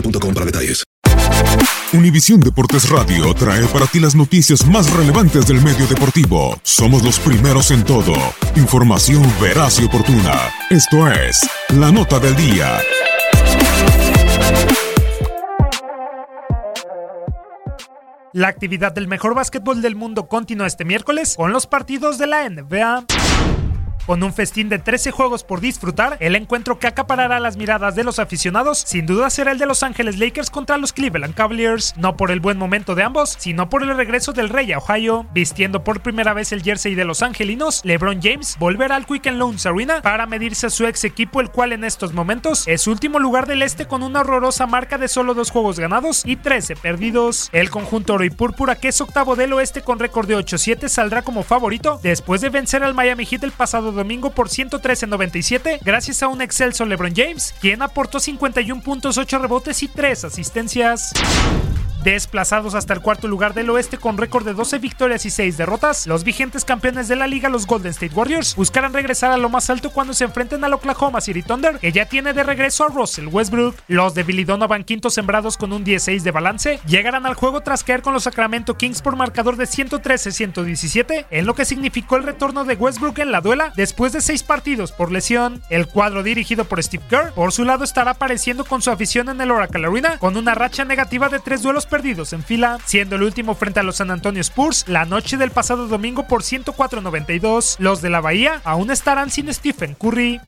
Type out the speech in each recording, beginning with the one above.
boostmobile.com. Univisión Deportes Radio trae para ti las noticias más relevantes del medio deportivo. Somos los primeros en todo. Información veraz y oportuna. Esto es La Nota del Día. La actividad del mejor básquetbol del mundo continúa este miércoles con los partidos de la NBA. Con un festín de 13 juegos por disfrutar, el encuentro que acaparará las miradas de los aficionados sin duda será el de Los Ángeles Lakers contra los Cleveland Cavaliers, no por el buen momento de ambos, sino por el regreso del Rey a Ohio. Vistiendo por primera vez el jersey de los angelinos, LeBron James volverá al Quicken Loans Arena para medirse a su ex equipo, el cual en estos momentos es último lugar del este con una horrorosa marca de solo dos juegos ganados y 13 perdidos. El conjunto oro y púrpura, que es octavo del oeste con récord de 8-7, saldrá como favorito después de vencer al Miami Heat el pasado domingo por 113-97 gracias a un excelso LeBron James, quien aportó 51 puntos, 8 rebotes y 3 asistencias. Desplazados hasta el cuarto lugar del oeste con récord de 12 victorias y 6 derrotas, los vigentes campeones de la liga, los Golden State Warriors, buscarán regresar a lo más alto cuando se enfrenten al Oklahoma City Thunder, que ya tiene de regreso a Russell Westbrook. Los de Billy Donovan, quintos sembrados con un 16 de balance, llegarán al juego tras caer con los Sacramento Kings por marcador de 113-117, en lo que significó el retorno de Westbrook en la duela después de 6 partidos por lesión. El cuadro dirigido por Steve Kerr, por su lado, estará apareciendo con su afición en el Oracle Arena con una racha negativa de 3 duelos perdidos en fila, siendo el último frente a los San Antonio Spurs la noche del pasado domingo por 104.92. Los de la Bahía aún estarán sin Stephen Curry.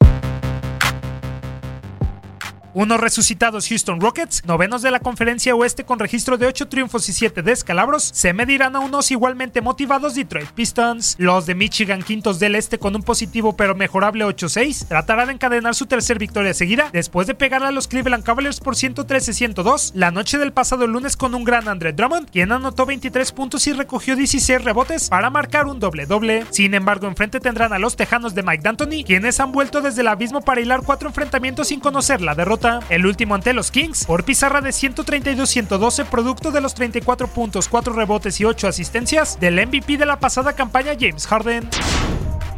Unos resucitados Houston Rockets, novenos de la conferencia oeste con registro de 8 triunfos y 7 descalabros, se medirán a unos igualmente motivados Detroit Pistons. Los de Michigan, quintos del este con un positivo pero mejorable 8-6, tratarán de encadenar su tercer victoria seguida después de pegar a los Cleveland Cavaliers por 113-102 la noche del pasado lunes con un gran Andre Drummond, quien anotó 23 puntos y recogió 16 rebotes para marcar un doble-doble. Sin embargo, enfrente tendrán a los Tejanos de Mike D'Antoni, quienes han vuelto desde el abismo para hilar cuatro enfrentamientos sin conocer la derrota. El último ante los Kings, por pizarra de 132-112, producto de los 34 puntos, 4 rebotes y 8 asistencias del MVP de la pasada campaña James Harden.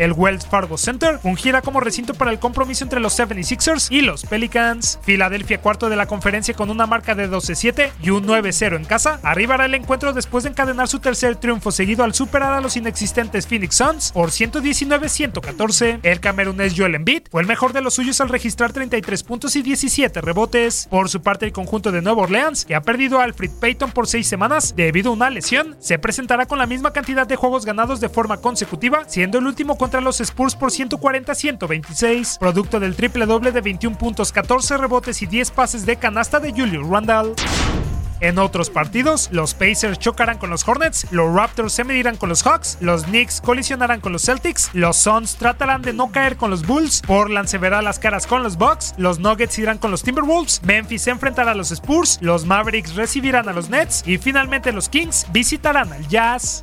El Wells Fargo Center fungirá como recinto para el compromiso entre los 76ers y los Pelicans. Filadelfia, cuarto de la conferencia con una marca de 12-7 y un 9-0 en casa, arribará el encuentro después de encadenar su tercer triunfo seguido al superar a los inexistentes Phoenix Suns por 119-114. El camerunés Joel Embiid fue el mejor de los suyos al registrar 33 puntos y 17 rebotes. Por su parte, el conjunto de Nueva Orleans, que ha perdido a Alfred Payton por 6 semanas debido a una lesión, se presentará con la misma cantidad de juegos ganados de forma consecutiva, siendo el último con contra los Spurs por 140-126, producto del triple doble de 21 puntos, 14 rebotes y 10 pases de canasta de Julius Randall. En otros partidos, los Pacers chocarán con los Hornets, los Raptors se medirán con los Hawks, los Knicks colisionarán con los Celtics, los Suns tratarán de no caer con los Bulls, Portland se verá las caras con los Bucks, los Nuggets irán con los Timberwolves, Memphis se enfrentará a los Spurs, los Mavericks recibirán a los Nets y finalmente los Kings visitarán al Jazz.